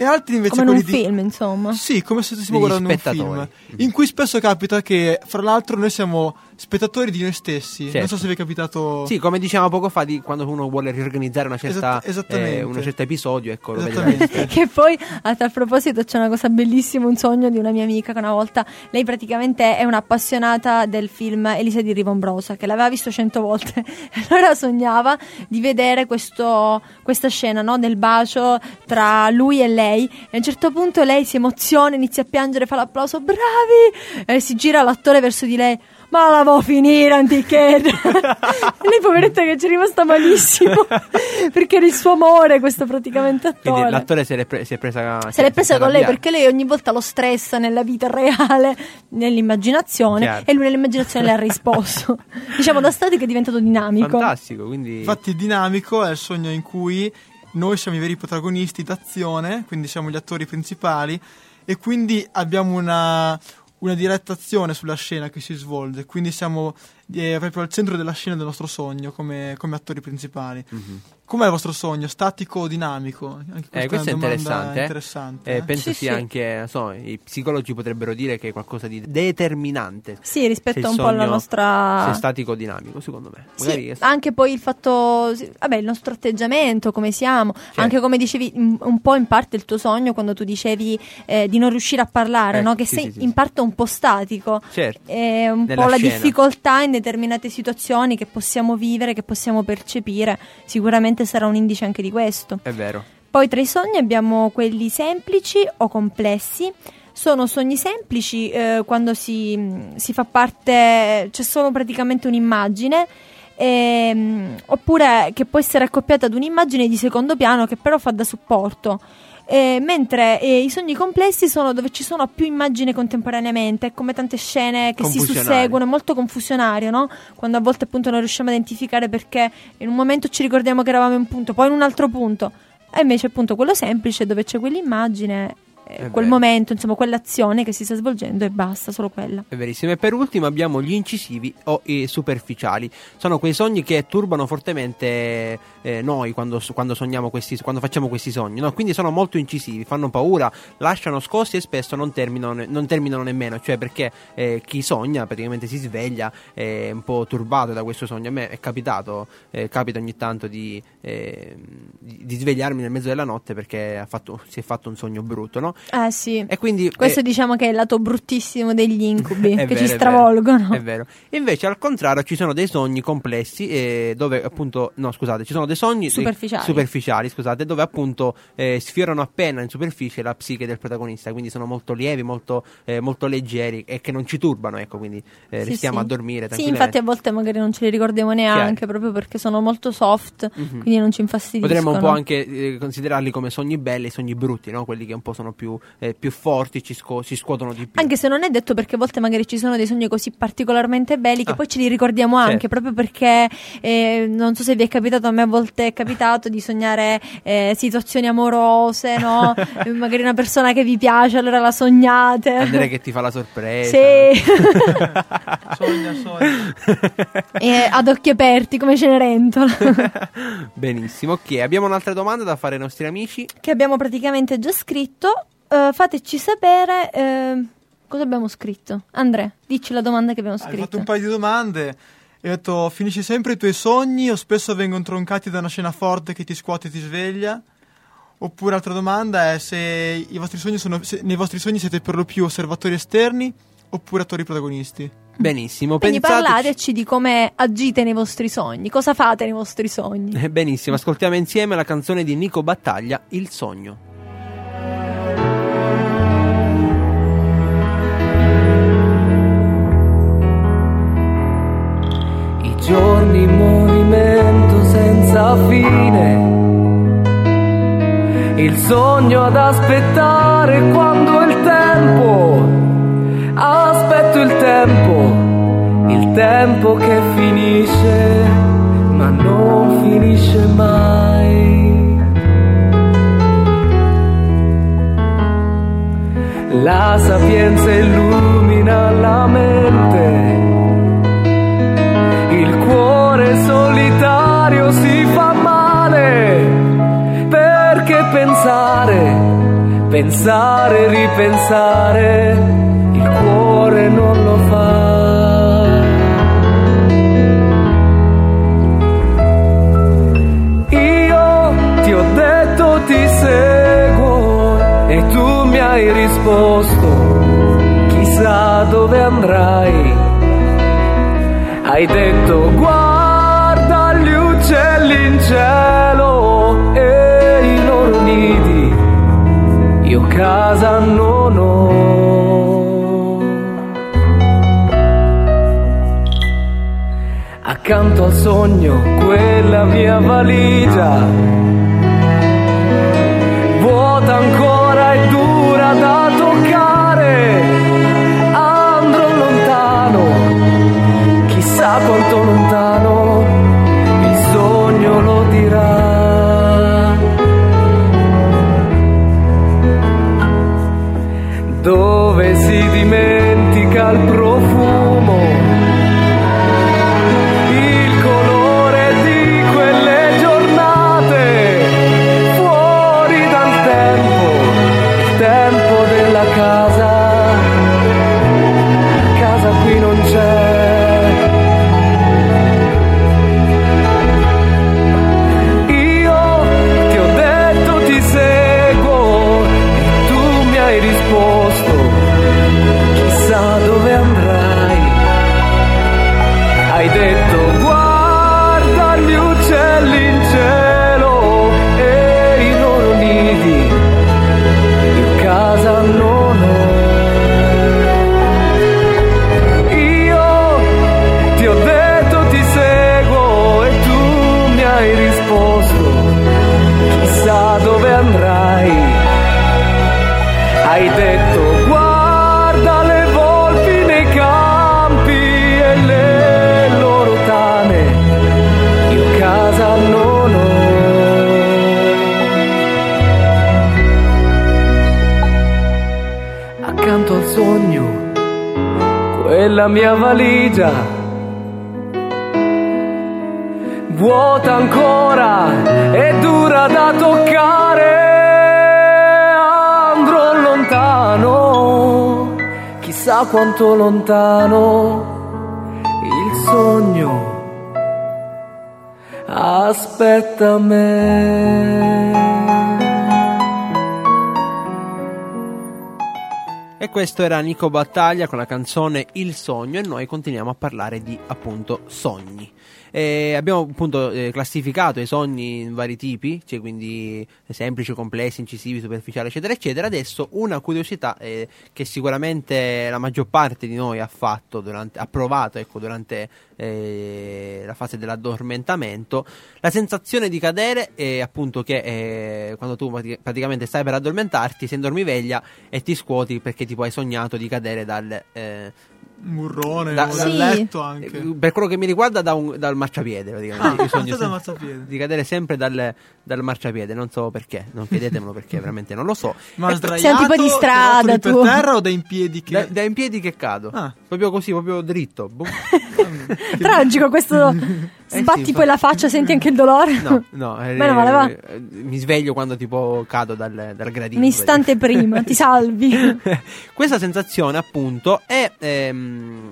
E altri invece Come in un quelli di... film, insomma. Sì, come se stessimo Degli guardando un film. In cui spesso capita che, fra l'altro, noi siamo spettatori di noi stessi. Certo. Non so se vi è capitato. Sì, come dicevamo poco fa, di quando uno vuole riorganizzare una certa, Esatt- esattamente. eh, un certo episodio, ecco. Che poi a tal proposito c'è una cosa bellissima, un sogno di una mia amica che una volta, lei praticamente è un'appassionata del film Elisa di Rivombrosa, che l'aveva visto cento volte, allora sognava di vedere questo- questa scena no, del bacio tra lui e lei, e a un certo punto lei si emoziona, inizia a piangere, fa l'applauso, bravi, e si gira l'attore verso di lei. Ma la vo' finire, antiché. lei, poveretta, che ci è rimasta malissimo. perché era il suo amore, questo praticamente attore. Quindi l'attore se l'è, pre- si è presa Se l'è presa si con lei arrabbiato. perché lei ogni volta lo stressa nella vita reale, nell'immaginazione, Chiaro. e lui nell'immaginazione le ha risposto. diciamo da statico è diventato dinamico. Fantastico, quindi Infatti, dinamico è il sogno in cui noi siamo i veri protagonisti d'azione, quindi siamo gli attori principali, e quindi abbiamo una, una diretta azione sulla scena che si svolge, quindi siamo eh, proprio al centro della scena del nostro sogno come, come attori principali. Mhm. Com'è il vostro sogno? Statico o dinamico? Anche Eh, questo è domanda interessante. eh. interessante, Eh, eh. penso Sì, sia sì. anche, non so, i psicologi potrebbero dire che è qualcosa di determinante. Sì, rispetto un po' alla nostra... Se è statico o dinamico, secondo me. Sì, anche poi il fatto, vabbè, il nostro atteggiamento, come siamo, Certo. anche come dicevi un, po' in parte il tuo sogno quando tu dicevi eh, di non riuscire a parlare, Ecco, no? che sì, sei in sì. parte un po' statico. Certo. È un Nella po' la scena. difficoltà in determinate situazioni che possiamo vivere, che possiamo percepire, sicuramente sarà un indice anche di questo. È vero. Poi tra i sogni abbiamo quelli semplici o complessi. Sono sogni semplici eh, quando si, si fa parte, c'è solo praticamente un'immagine, ehm, oppure che può essere accoppiata ad un'immagine di secondo piano che però fa da supporto. Eh, mentre eh, i sogni complessi sono dove ci sono più immagini contemporaneamente, come tante scene che si susseguono, è molto confusionario, no? Quando a volte appunto non riusciamo a identificare perché in un momento ci ricordiamo che eravamo in un punto, poi in un altro punto. E invece appunto quello semplice dove c'è quell'immagine, eh, quel momento, insomma quell'azione che si sta svolgendo e basta, solo quella. È verissimo. E per ultimo abbiamo gli incisivi o i superficiali. Sono quei sogni che turbano fortemente eh, noi quando, quando sogniamo questi, quando facciamo questi sogni. no? Quindi sono molto incisivi, fanno paura, lasciano scossi e spesso non terminano, non terminano nemmeno. Cioè perché eh, chi sogna praticamente si sveglia è un po' turbato da questo sogno. A me è capitato, eh, capita ogni tanto di, eh, di, svegliarmi nel mezzo della notte perché ha fatto- si è fatto un sogno brutto, no? Eh sì. E quindi Questo eh, diciamo che è il lato bruttissimo degli incubi che vero, ci è vero, stravolgono. È vero. Invece, al contrario, ci sono dei sogni complessi eh, dove appunto. No, scusate, ci sono dei sogni Superficiali. superficiali, scusate, dove appunto eh, sfiorano appena in superficie la psiche del protagonista. Quindi sono molto lievi, molto, eh, molto leggeri e che non ci turbano. Ecco, quindi eh, Sì, restiamo sì. a dormire. Sì, infatti a volte magari non ce li ricordiamo neanche proprio perché sono molto soft, Mhm. quindi non ci infastidiscono. Potremmo un po' anche eh, considerarli come sogni belli e sogni brutti, no? Quelli che un po' sono più, eh, più forti, ci, sco- ci scuotono di più. Anche se non è detto perché a volte magari ci sono dei sogni così particolarmente belli che Ah. poi ce li ricordiamo anche, Certo. proprio perché eh, non so se vi è capitato, a me a volte è capitato di sognare eh, situazioni amorose, no? Eh, magari una persona che vi piace, allora la sognate. Andrea che ti fa la sorpresa. Sì, Sogna, sogna. Ad occhi aperti come Cenerentola. Benissimo, ok. Abbiamo un'altra domanda da fare ai nostri amici. che abbiamo praticamente già scritto. Eh, fateci sapere eh, cosa abbiamo scritto. Andrea, dici la domanda che abbiamo Hai fatto scritto. un paio di domande e ho detto finisci sempre i tuoi sogni o spesso vengono troncati da una scena forte che ti scuote e ti sveglia? Oppure altra domanda è se, i vostri sogni sono, se nei vostri sogni siete per lo più osservatori esterni oppure attori protagonisti? Benissimo, Quindi parlateci di come agite nei vostri sogni, cosa fate nei vostri sogni. Eh, Benissimo, ascoltiamo insieme la canzone di Nico Battaglia, Il sogno. I giorni in movimento senza fine. Il sogno ad aspettare quando il tempo. Aspetto il tempo, il tempo che finisce, ma non finisce mai. La sapienza illumina la mente il cuore solitario si fa male perché pensare, pensare, ripensare, cuore non lo fa. Io ti ho detto ti seguo e tu mi hai risposto, chissà dove andrai. Hai detto guarda gli uccelli in cielo e i loro nidi, io casa non ho. Accanto al sogno quella mia valigia, vuota ancora e dura da valigia, vuota ancora e dura da toccare. Andrò lontano, chissà quanto lontano, il sogno aspetta me. Questo era Nico Battaglia con la canzone Il sogno e noi continuiamo a parlare di appunto sogni. E abbiamo appunto eh, classificato i sogni in vari tipi, cioè quindi semplici, complessi, incisivi, superficiali, eccetera, eccetera. Adesso una curiosità eh, che sicuramente la maggior parte di noi ha fatto, durante, ha provato ecco, durante eh, la fase dell'addormentamento, la sensazione di cadere è appunto che eh, quando tu prati- praticamente stai per addormentarti, sei in dormiveglia e ti scuoti perché tipo hai sognato di cadere dal... Murrone, Da- o Sì. dal letto anche. per quello che mi riguarda da un- dal marciapiede praticamente. Ah, sogno dal sempre marciapiede. di cadere sempre dal, dal marciapiede non so perché non chiedetemelo perché veramente non lo so Ma sdraiato, sei un tipo di strada, rotoli per tu. terra o da in piedi che... da, da in piedi che cado Ah. proprio così proprio dritto. Tragico questo. Eh Sbatti sì, poi la faccia, senti anche il dolore. no no eh, va. eh, mi sveglio quando tipo cado dal, dal gradino Un istante prima, ti salvi. Questa sensazione, appunto, è ehm,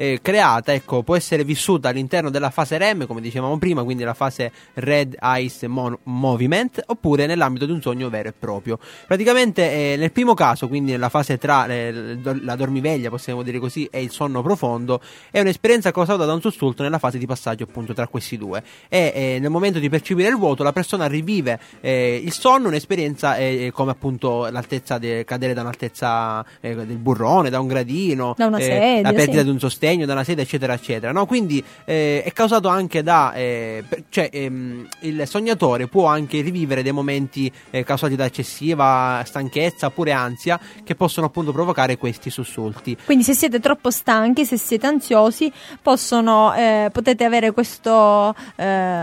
eh, creata, ecco, può essere vissuta all'interno della fase REM, come dicevamo prima, quindi la fase Red Eyes Mon- Movement, oppure nell'ambito di un sogno vero e proprio. Praticamente eh, nel primo caso, quindi nella fase tra eh, la dormiveglia, possiamo dire così, e il sonno profondo, è un'esperienza causata da un sussulto nella fase di passaggio appunto tra questi due. E eh, nel momento di percepire il vuoto, la persona rivive eh, il sonno, un'esperienza eh, come appunto l'altezza de- cadere da un'altezza del burrone, da un gradino, Da una sedia, la perdita sì. di un sostegno, da una sedia, eccetera, eccetera. No? Quindi eh, è causato anche da. eh, cioè, ehm, il sognatore può anche rivivere dei momenti eh, causati da eccessiva stanchezza oppure ansia che possono appunto provocare questi sussulti. Quindi se siete troppo stanchi, se siete ansiosi, possono, eh, potete avere questo, eh,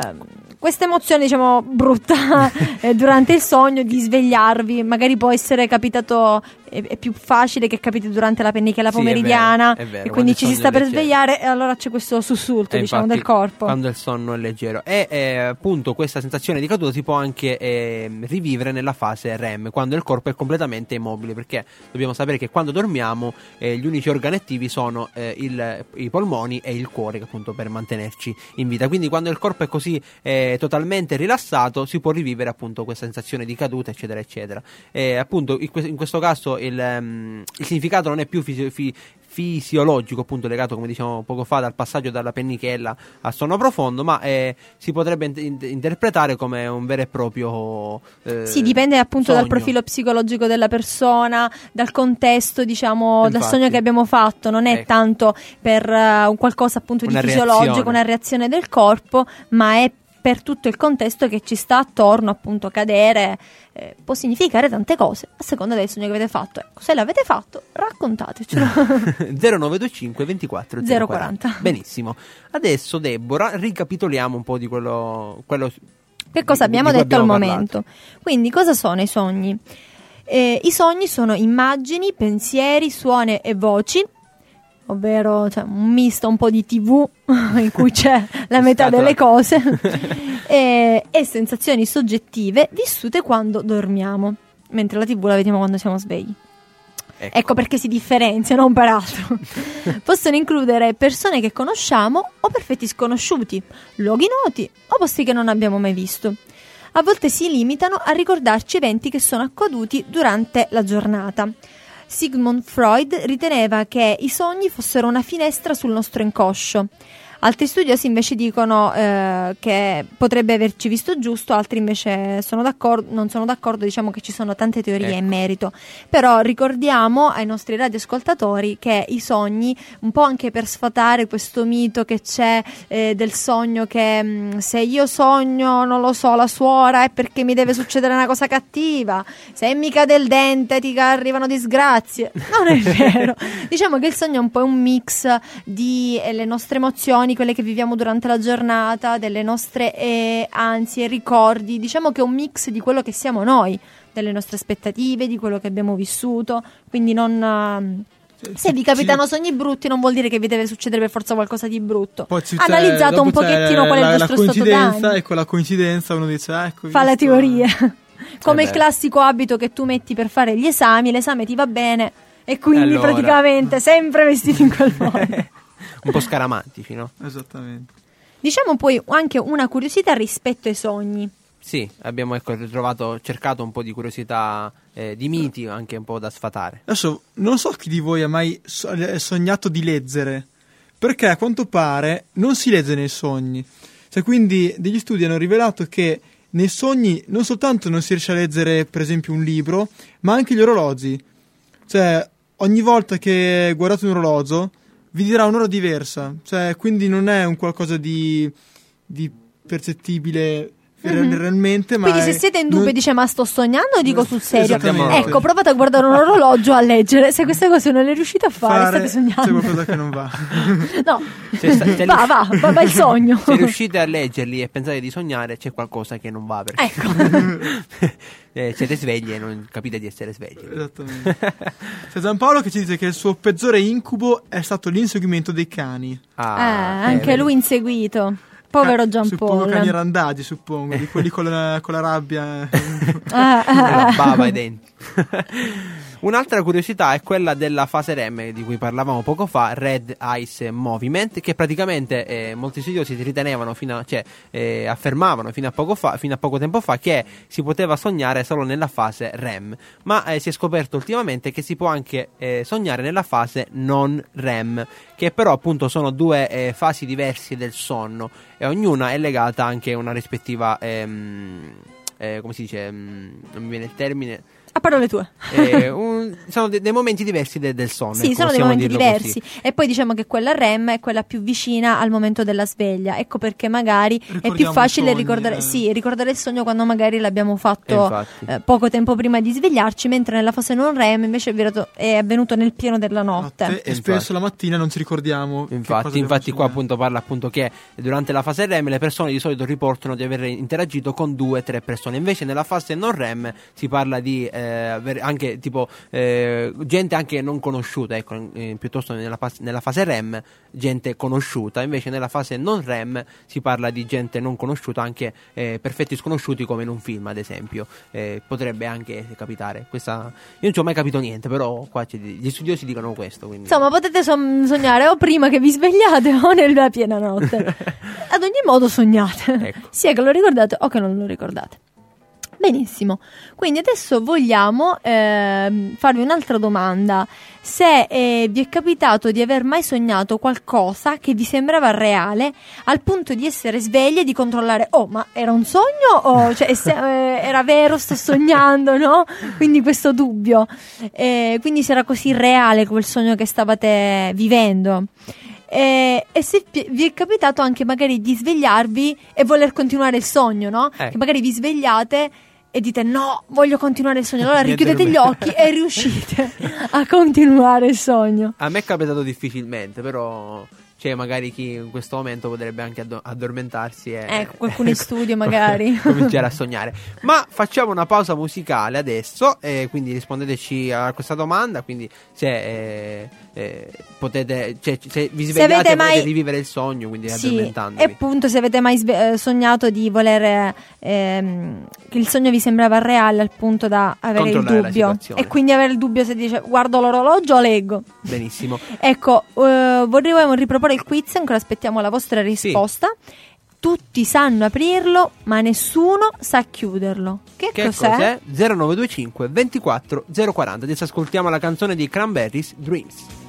questa emozione, diciamo, brutta eh, durante il sogno di svegliarvi. Magari può essere capitato, è, è più facile che capiti durante la pennichella Sì, è pomeridiana vero, vero, e quindi ci si sta per leggero. svegliare e allora c'è questo sussulto, Eh, diciamo, infatti, del corpo. Quando il sonno è leggero. E eh, appunto questa sensazione di caduta si può anche ehm, rivivere nella fase REM, quando il corpo è completamente immobile, perché dobbiamo sapere che quando dormiamo eh, gli unici organi attivi sono eh, il- i polmoni e il cuore, appunto per mantenerci in vita. Quindi quando il corpo è così eh, totalmente rilassato si può rivivere appunto questa sensazione di caduta, eccetera, eccetera. E appunto in, que- in questo caso il, ehm, il significato non è più fisi- fi- fisiologico, appunto legato, come dicevamo poco fa, dal passaggio dalla pennichella al sonno profondo, ma eh, si potrebbe int- interpretare come un vero e proprio. eh, Sì, dipende appunto dal sogno. profilo psicologico della persona, dal contesto, diciamo, dal Infatti. sogno che abbiamo fatto. Non è Ecco. tanto per eh, un qualcosa appunto di Una fisiologico, reazione. una reazione del corpo, ma è per tutto il contesto che ci sta attorno, appunto, cadere. eh, può significare tante cose a seconda del sogno che avete fatto. Ecco, se l'avete fatto, raccontatecelo. 0925 24 040. 040. Benissimo. Adesso, Deborah, ricapitoliamo un po' di quello. quello Che cosa abbiamo detto al abbiamo momento? Quindi, cosa sono i sogni? Eh, I sogni sono immagini, pensieri, suoni e voci, ovvero cioè, un misto un po' di tv in cui c'è la metà delle cose, e, e sensazioni soggettive vissute quando dormiamo, mentre la tv la vediamo quando siamo svegli. Ecco. Ecco perché si differenzia, non per altro. Possono includere persone che conosciamo o perfetti sconosciuti, luoghi noti o posti che non abbiamo mai visto. A volte si limitano a ricordarci eventi che sono accaduti durante la giornata. Sigmund Freud riteneva che i sogni fossero una finestra sul nostro inconscio. Altri studiosi invece dicono eh, che potrebbe averci visto giusto, altri invece sono d'accordo, non sono d'accordo, diciamo che ci sono tante teorie Ecco. in merito. Però ricordiamo ai nostri radioascoltatori che i sogni, un po' anche per sfatare questo mito che c'è eh, del sogno che mh, se io sogno, non lo so, la suora è perché mi deve succedere una cosa cattiva, se mi cade il dente ti arrivano disgrazie. Non è vero. diciamo che il sogno è un po' un mix di eh, le nostre emozioni, quelle che viviamo durante la giornata, delle nostre eh, ansie, ricordi. Diciamo che è un mix di quello che siamo noi, delle nostre aspettative, di quello che abbiamo vissuto. Quindi non, ehm, Se vi capitano sogni brutti, non vuol dire che vi deve succedere per forza qualcosa di brutto. Poi ci- Analizzato dopo un pochettino qual è la, il vostro stato d'animo. e con la coincidenza uno dice "Ah, ecco Fa la visto?" teoria. Come Eh il classico abito che tu metti per fare gli esami, l'esame ti va bene e quindi Allora. praticamente sempre vestito in quel modo. Un po' scaramantici, no? Esattamente. Diciamo poi anche una curiosità rispetto ai sogni. Sì, abbiamo ecco, trovato, cercato un po' di curiosità eh, di miti, anche un po' da sfatare. Adesso non so chi di voi ha mai eh, sognato di leggere, perché a quanto pare non si legge nei sogni. Cioè, quindi degli studi hanno rivelato che nei sogni non soltanto non si riesce a leggere, per esempio, un libro, ma anche gli orologi. Cioè, ogni volta che guardate un orologio, vi dirà un'ora diversa. Cioè, quindi non è un qualcosa di, di percettibile Mhm. realmente, ma Quindi se siete in dubbio non- e dice ma sto sognando o dico sul serio? Ecco, provate a guardare un orologio a leggere. Se queste cose non le riuscite a fare, state c'è sognando. qualcosa che non va. No, Se sta- se va, va, va, va il sogno. Se riuscite a leggerli e pensate di sognare, c'è qualcosa che non va. Perché Ecco. eh, siete svegli e non capite di essere svegli. Esattamente. C'è Giampaolo che ci dice che il suo peggiore incubo è stato l'inseguimento dei cani. Ah, Eh, eh, anche lui inseguito. Povero Ca- Suppongo cani randagi, suppongo, di quelli con la, con la rabbia. Ah, Con la ah, bava ai denti. Un'altra curiosità è quella della fase REM di cui parlavamo poco fa, Red Ice Movement, che praticamente eh, molti studiosi ritenevano fino a, cioè, eh, affermavano fino a, poco fa, fino a poco tempo fa che si poteva sognare solo nella fase REM, ma eh, si è scoperto ultimamente che si può anche eh, sognare nella fase non REM, che però appunto sono due eh, fasi diverse del sonno e ognuna è legata anche a una rispettiva ehm, eh, come si dice, mm, non mi viene il termine, a parole tue. eh, un- sono de- dei momenti diversi de- del sonno. Sì, ecco, sono dei momenti diversi. così. E poi diciamo che quella REM è quella più vicina al momento della sveglia. Ecco perché magari è più Ricordiamo facile sogni, ricordare, eh. sì, ricordare il sogno quando magari l'abbiamo fatto eh, poco tempo prima di svegliarci, mentre nella fase non REM invece è, virato- è avvenuto nel pieno della notte. E Infatti. spesso la mattina non ci ricordiamo. Infatti, infatti qua appunto parla appunto che durante la fase REM le persone di solito riportano di aver interagito con due o tre persone, invece nella fase non REM si parla di eh, aver anche tipo eh, gente anche non conosciuta, ecco, eh, piuttosto nella, nella fase REM gente conosciuta, invece nella fase non REM si parla di gente non conosciuta, anche eh, perfetti sconosciuti come in un film ad esempio, Eh, potrebbe anche capitare. Questa... Io non ci ho mai capito niente, però qua gli studiosi dicono questo. Quindi... Insomma, potete son- sognare o prima che vi svegliate o nella piena notte. Ad ogni modo sognate, Ecco. sia che lo ricordate o che non lo ricordate. Benissimo, quindi adesso vogliamo ehm, farvi un'altra domanda. Se eh, vi è capitato di aver mai sognato qualcosa che vi sembrava reale al punto di essere svegli e di controllare, oh, ma era un sogno o cioè, se- eh, era vero, sto sognando, no? Quindi questo dubbio. Eh, quindi se era così reale quel sogno che stavate vivendo. Eh, e se vi è capitato anche magari di svegliarvi e voler continuare il sogno, no? Eh. Che magari vi svegliate e dite no, voglio continuare il sogno. Allora richiudete gli occhi e riuscite a continuare il sogno. A me è capitato difficilmente, però c'è magari chi in questo momento potrebbe anche addo- addormentarsi e Ecco, qualcuno in studio magari. cominciare a sognare. Ma facciamo una pausa musicale adesso, e quindi rispondeteci a questa domanda, quindi se eh, eh, potete, cioè, se vi Se svegliate avete e potete mai- rivivere il sogno, quindi Sì, e appunto se avete mai sve- eh, sognato di voler ehm, che il sogno vi sembrava reale al punto da avere il dubbio e quindi avere il dubbio se dice guardo l'orologio o leggo. Benissimo. Ecco, eh, vorremmo riproporre il quiz, ancora aspettiamo la vostra risposta. Tutti sanno aprirlo, ma nessuno sa chiuderlo. Che, Che cos'è? cos'è? 0925 24 040. Adesso ascoltiamo la canzone di Cranberries Dreams.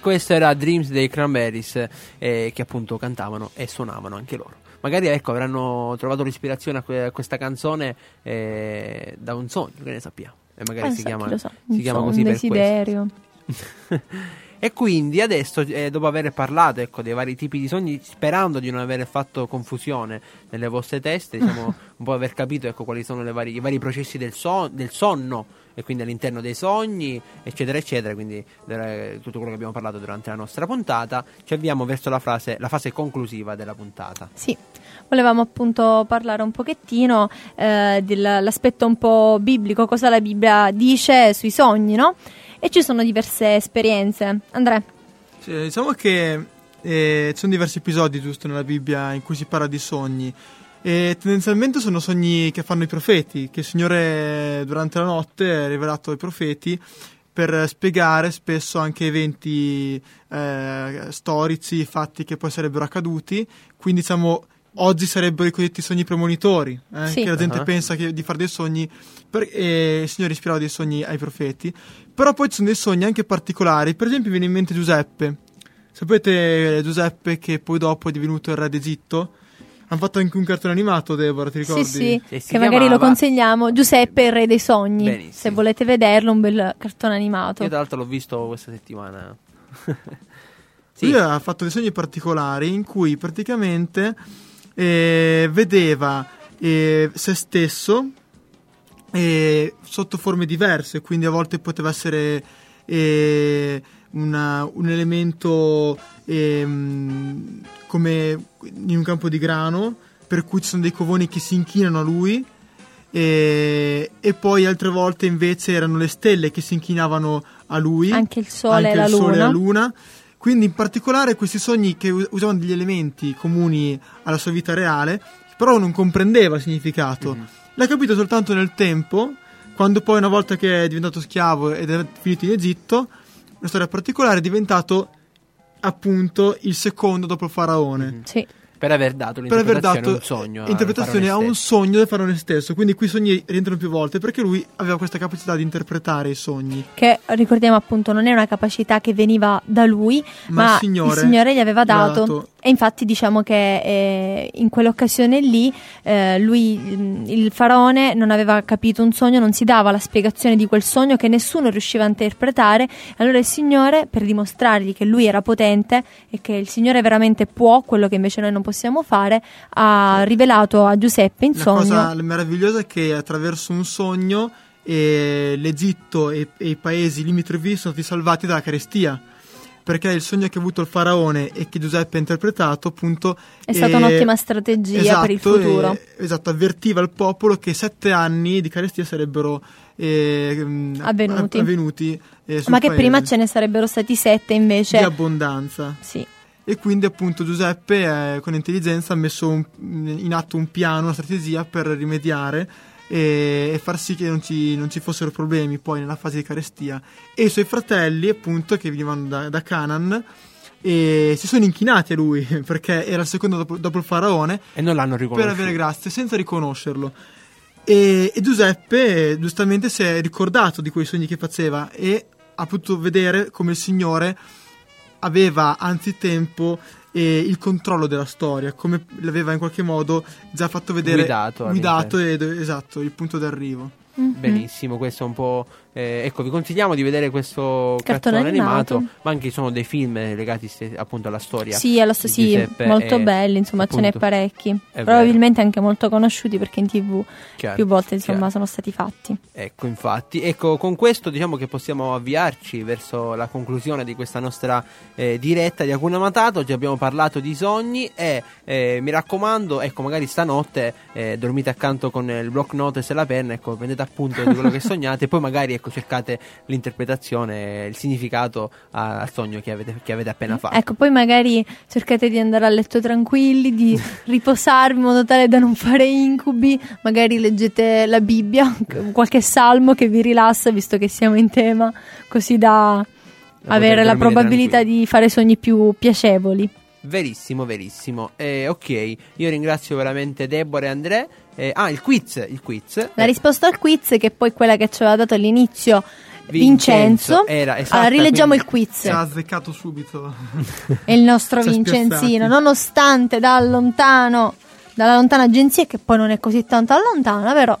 Questo era Dreams dei Cranberries, eh, che appunto cantavano e suonavano anche loro. Magari ecco, avranno trovato l'ispirazione a, que- a questa canzone eh, da un sogno, che ne sappiamo. E magari Eh, si chiama, sa, si chiama so- così un per questo. desiderio. E quindi adesso, eh, dopo aver parlato ecco, dei vari tipi di sogni, sperando di non aver fatto confusione nelle vostre teste, diciamo un po' aver capito ecco, quali sono vari- i vari processi del, so- del sonno e quindi all'interno dei sogni, eccetera, eccetera, quindi eh, tutto quello che abbiamo parlato durante la nostra puntata, ci avviamo verso la, frase, la fase conclusiva della puntata. Sì, volevamo appunto parlare un pochettino eh, dell'aspetto un po' biblico, cosa la Bibbia dice sui sogni, no? E ci sono diverse esperienze. Andrea, Sì, diciamo che eh, ci sono diversi episodi giusto nella Bibbia in cui si parla di sogni e tendenzialmente sono sogni che fanno i profeti, che il Signore durante la notte ha rivelato ai profeti per spiegare spesso anche eventi eh, storici, fatti che poi sarebbero accaduti, quindi diciamo oggi sarebbero i cosiddetti sogni premonitori, eh, Sì. che la gente Ah. pensa che- di fare dei sogni per- e il Signore ispirava dei sogni ai profeti, però poi ci sono dei sogni anche particolari, per esempio mi viene in mente Giuseppe, sapete Giuseppe che poi dopo è divenuto il re d'Egitto? Hanno fatto anche un cartone animato, Deborah, ti ricordi? sì, sì, Che che magari lo consigliamo. Giuseppe, il re dei sogni. Benissimo. Se volete vederlo, un bel cartone animato. Io tra l'altro l'ho visto questa settimana. sì, Lui ha fatto dei sogni particolari in cui praticamente eh, vedeva eh, se stesso eh, sotto forme diverse, quindi a volte poteva essere eh, una- un elemento ehm, come in un campo di grano, per cui ci sono dei covoni che si inchinano a lui. E, e poi altre volte invece erano le stelle che si inchinavano a lui Anche il sole anche e la il sole e luna. la luna. Quindi in particolare questi sogni che us- usavano degli elementi comuni alla sua vita reale, però non comprendeva il significato. L'ha capito soltanto nel tempo, quando poi una volta che è diventato schiavo ed è finito in Egitto, una storia particolare è diventato appunto il secondo dopo il faraone. Sì. per aver dato Per aver l'interpretazione dato a un sogno. al interpretazione a un sogno del faraone stesso. Quindi qui i sogni rientrano più volte perché lui aveva questa capacità di interpretare i sogni. Che ricordiamo appunto non è una capacità che veniva da lui, Ma ma, il Signore gli aveva gli ha dato. dato. E infatti diciamo che eh, in quell'occasione lì eh, lui, mm, il faraone, non aveva capito un sogno, non si dava la spiegazione di quel sogno che nessuno riusciva a interpretare. Allora il Signore, per dimostrargli che lui era potente e che il Signore veramente può quello che invece noi non possiamo fare, ha rivelato a Giuseppe in La sogno. cosa meravigliosa è che attraverso un sogno eh, l'Egitto e, e i paesi limitrofi sono stati salvati dalla carestia. Perché il sogno che ha avuto il faraone e che Giuseppe ha interpretato, appunto, È stata eh, un'ottima strategia per il esatto, futuro. eh, esatto, avvertiva il popolo che sette anni di carestia sarebbero eh, mh, Avvenuti. av- avvenuti, eh, Ma che paese, prima ce ne sarebbero stati sette di invece. abbondanza. Sì. E quindi appunto Giuseppe eh, con intelligenza ha messo un- in atto un piano, una strategia per rimediare e, e far sì che non ci, non ci fossero problemi poi nella fase di carestia. E i suoi fratelli appunto che venivano da, da Canaan e si sono inchinati a lui perché era il secondo dopo, dopo il faraone E non l'hanno per riconosciuto. avere grazia senza riconoscerlo. E, e Giuseppe giustamente si è ricordato di quei sogni che faceva e ha potuto vedere come il Signore aveva anzitempo eh, il controllo della storia, come l'aveva in qualche modo già fatto vedere Guidato guidato ed, esatto, il punto d'arrivo. Mhm. Benissimo, questo è un po'. Eh, ecco, vi consigliamo di vedere questo Cartone cartone, animato, animato. ma anche ci sono dei film legati ste- appunto alla storia. Sì, allo di sì, Giuseppe molto e, belli, insomma, ce n'è appunto, parecchi. Probabilmente anche molto conosciuti perché in tv chiaro, più volte insomma chiaro. sono stati fatti. Ecco, infatti, ecco, con questo diciamo che possiamo avviarci verso la conclusione di questa nostra eh, diretta di Hakuna Matata. Oggi abbiamo parlato di sogni e eh, mi raccomando, ecco, magari stanotte eh, dormite accanto con il block notes e la penna, ecco, prendete appunto di quello che sognate e poi magari ecco, cercate l'interpretazione, il significato al sogno che avete, che avete appena fatto. Ecco, poi magari cercate di andare a letto tranquilli, di riposarvi in modo tale da non fare incubi, magari leggete la Bibbia, qualche salmo che vi rilassa visto che siamo in tema, così da avere la probabilità tranquilli. di fare sogni più piacevoli. Verissimo, verissimo. Eh, ok, io ringrazio veramente Deborah e Andrea. Eh, ah, il quiz, il quiz. La risposta al quiz, che è poi quella che ci aveva dato all'inizio Vincenzo. Era esatta, allora, rileggiamo il quiz. Ci ha azzeccato subito. È il nostro Vincenzino, nonostante da lontano, dalla lontana agenzia, che poi non è così tanto lontana, però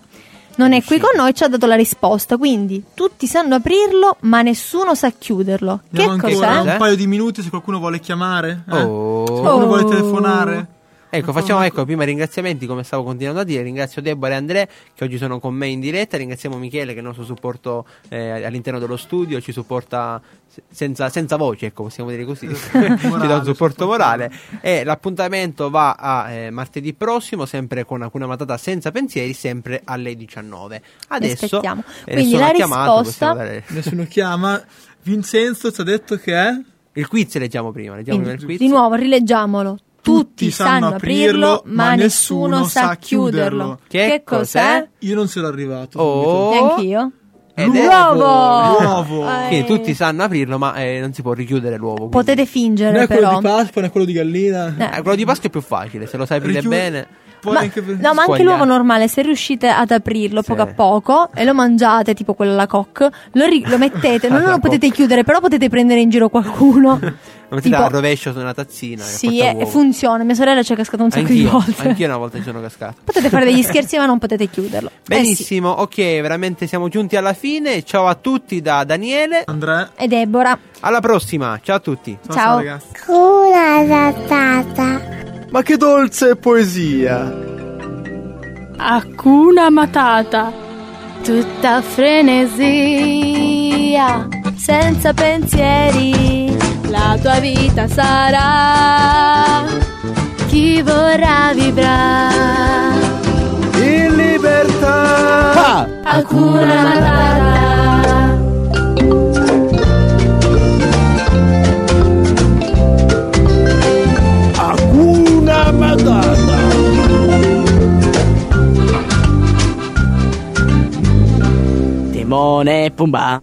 non è qui con noi, ci ha dato la risposta. Quindi tutti sanno aprirlo, ma nessuno sa chiuderlo. Che cos'è? un paio di minuti se qualcuno vuole chiamare. eh? Oh. Se qualcuno Oh. vuole telefonare. Ecco, facciamo ecco, prima ringraziamenti, come stavo continuando a dire. Ringrazio Deborah e Andrea che oggi sono con me in diretta. Ringraziamo Michele che è il nostro supporto eh, all'interno dello studio, ci supporta se- senza, senza voce, ecco, possiamo dire così. ci dà un supporto morale. E l'appuntamento va a eh, martedì prossimo, sempre con Hakuna Matata senza pensieri, sempre alle 19. Adesso Aspettiamo. eh, Quindi nessuno la risposta- dare- Nessuno chiama. Vincenzo ci ha detto che è. Il quiz leggiamo prima, leggiamo Quindi, prima il quiz. di nuovo, rileggiamolo. Tutti, sanno aprirlo, ma nessuno sa chiuderlo. Che Che cos'è? Io non sono arrivato. Oh. Neanch'io. Ed è L'uovo! L'uovo. Eh, tutti sanno aprirlo, ma eh, non si può richiudere l'uovo. quindi- Potete Non fingere, è quello però. di Pasqua, né quello di gallina. Eh, Eh, quello di Pasqua è più facile, se lo sai aprire Richiude- bene. Poi Ma- anche per- no, ma anche l'uovo normale, se riuscite ad aprirlo Sì. poco a poco e lo mangiate, tipo quello alla coque, lo, ri- lo mettete, non lo potete coque. chiudere, però potete prendere in giro qualcuno. Lo mettete Tipo- al rovescio su una tazzina. sì, e, uovo. funziona. Mia sorella ci è cascata un sacco Anch'io, di volte. anch'io una volta ci sono cascato. Potete fare degli scherzi, ma non potete chiuderlo. Eh sì. Benissimo, ok, veramente siamo giunti alla fine. Ciao a tutti da Daniele. Andrea. E Deborah. Alla prossima, ciao a tutti. Ciao, Ciao. ragazzi. Ma che dolce poesia! Hakuna Matata. Tutta frenesia. Senza pensieri, La tua vita sarà. Chi vorrà vivrà. In libertà! Matata. Hakuna Matata! Timone Pumba.